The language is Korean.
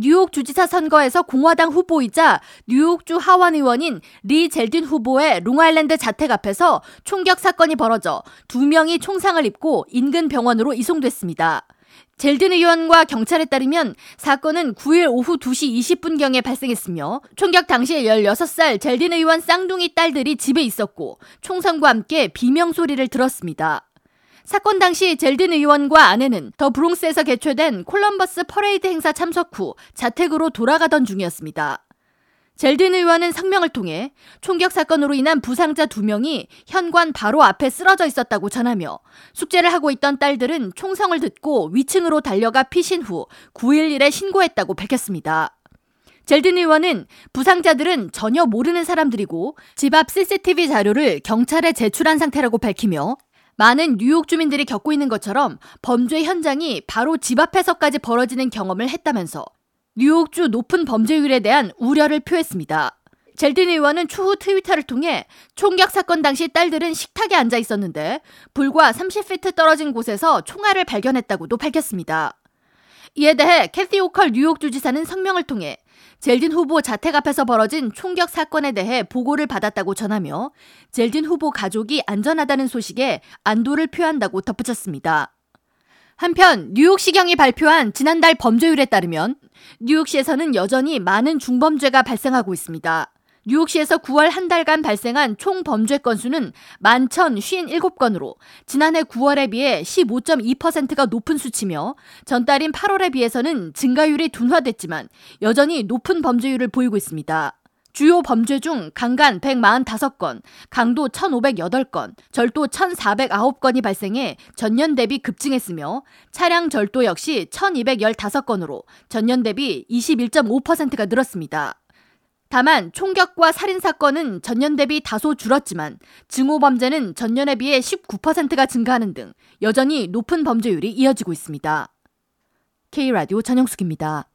뉴욕 주지사 선거에서 공화당 후보이자 뉴욕주 하원 의원인 리 젤든 후보의 롱아일랜드 자택 앞에서 총격 사건이 벌어져 두 명이 총상을 입고 인근 병원으로 이송됐습니다. 젤든 의원과 경찰에 따르면 사건은 9일 오후 2시 20분경에 발생했으며 총격 당시에 16살 젤든 의원 쌍둥이 딸들이 집에 있었고 총성과 함께 비명 소리를 들었습니다. 사건 당시 젤든 의원과 아내는 더 브롱스에서 개최된 콜럼버스 퍼레이드 행사 참석 후 자택으로 돌아가던 중이었습니다. 젤든 의원은 성명을 통해 총격 사건으로 인한 부상자 두 명이 현관 바로 앞에 쓰러져 있었다고 전하며 숙제를 하고 있던 딸들은 총성을 듣고 위층으로 달려가 피신 후 911에 신고했다고 밝혔습니다. 젤든 의원은 부상자들은 전혀 모르는 사람들이고 집 앞 CCTV 자료를 경찰에 제출한 상태라고 밝히며 많은 뉴욕 주민들이 겪고 있는 것처럼 범죄 현장이 바로 집 앞에서까지 벌어지는 경험을 했다면서 뉴욕주 높은 범죄율에 대한 우려를 표했습니다. 젤든 의원은 추후 트위터를 통해 총격 사건 당시 딸들은 식탁에 앉아 있었는데 불과 30피트 떨어진 곳에서 총알을 발견했다고도 밝혔습니다. 이에 대해 캐티 오컬 뉴욕 주지사는 성명을 통해 젤딘 후보 자택 앞에서 벌어진 총격 사건에 대해 보고를 받았다고 전하며 젤딘 후보 가족이 안전하다는 소식에 안도를 표한다고 덧붙였습니다. 한편 뉴욕시경이 발표한 지난달 범죄율에 따르면 뉴욕시에서는 여전히 많은 중범죄가 발생하고 있습니다. 뉴욕시에서 9월 한 달간 발생한 총 범죄 건수는 11,057건으로 지난해 9월에 비해 15.2%가 높은 수치며 전달인 8월에 비해서는 증가율이 둔화됐지만 여전히 높은 범죄율을 보이고 있습니다. 주요 범죄 중 강간 145건, 강도 1,508건, 절도 1,409건이 발생해 전년 대비 급증했으며 차량 절도 역시 1,215건으로 전년 대비 21.5%가 늘었습니다. 다만 총격과 살인 사건은 전년 대비 다소 줄었지만 증오 범죄는 전년에 비해 19%가 증가하는 등 여전히 높은 범죄율이 이어지고 있습니다. K라디오 전영숙입니다.